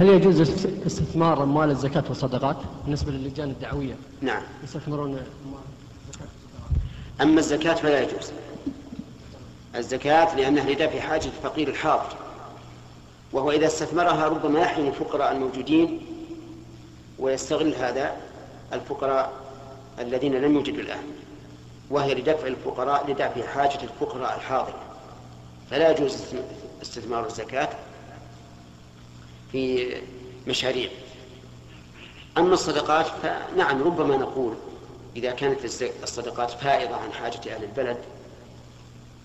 هل يجوز است- استثمار أموال الزكاة والصدقات بالنسبة للجان الدعوية؟ نعم. يستثمرون أموال أما الزكاة فلا يجوز. الزكاة لأنها لدفع حاجة الفقير الحاضر. وهو إذا استثمرها ربما يحرم الفقراء الموجودين ويستغل هذا الفقراء الذين لم يوجدوا الآن. وهي لدفع الفقراء لدفع حاجة الفقراء الحاضرة فلا يجوز استثمار الزكاة. في مشاريع. أما الصدقات فنعم ربما نقول إذا كانت الصدقات فائضة عن حاجة أهل البلد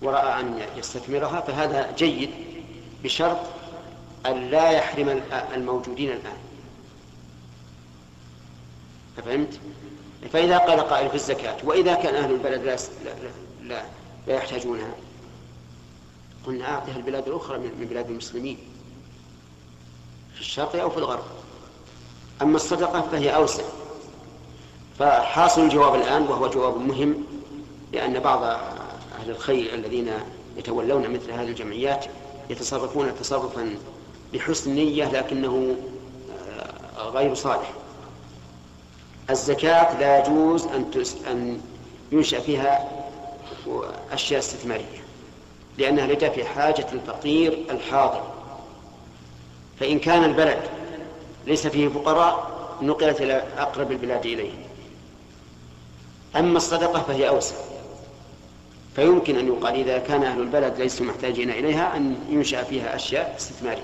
ورأى أن يستثمرها فهذا جيد بشرط أن لا يحرم ال- الموجودين الآن. فهمت؟ فإذا قال قائل في الزكاة وإذا كان أهل البلد لا لا, لا, يحتاجونها قلنا أعطها البلاد الأخرى من بلاد المسلمين. في الشرق أو في الغرب. أما الصدقة فهي أوسع. فحاصل الجواب الآن وهو جواب مهم لأن بعض أهل الخير الذين يتولون مثل هذه الجمعيات يتصرفون تصرفا بحسن نية لكنه آه، غير صالح. الزكاة لا يجوز أن أن ينشأ فيها أشياء استثمارية لأنها لدفع حاجة الفقير الحاضر. فإن كان البلد ليس فيه فقراء نقلت إلى أقرب البلاد إليه. أما الصدقة فهي أوسع. فيمكن أن يقال إذا كان أهل البلد ليسوا محتاجين إليها أن ينشأ فيها أشياء استثمارية.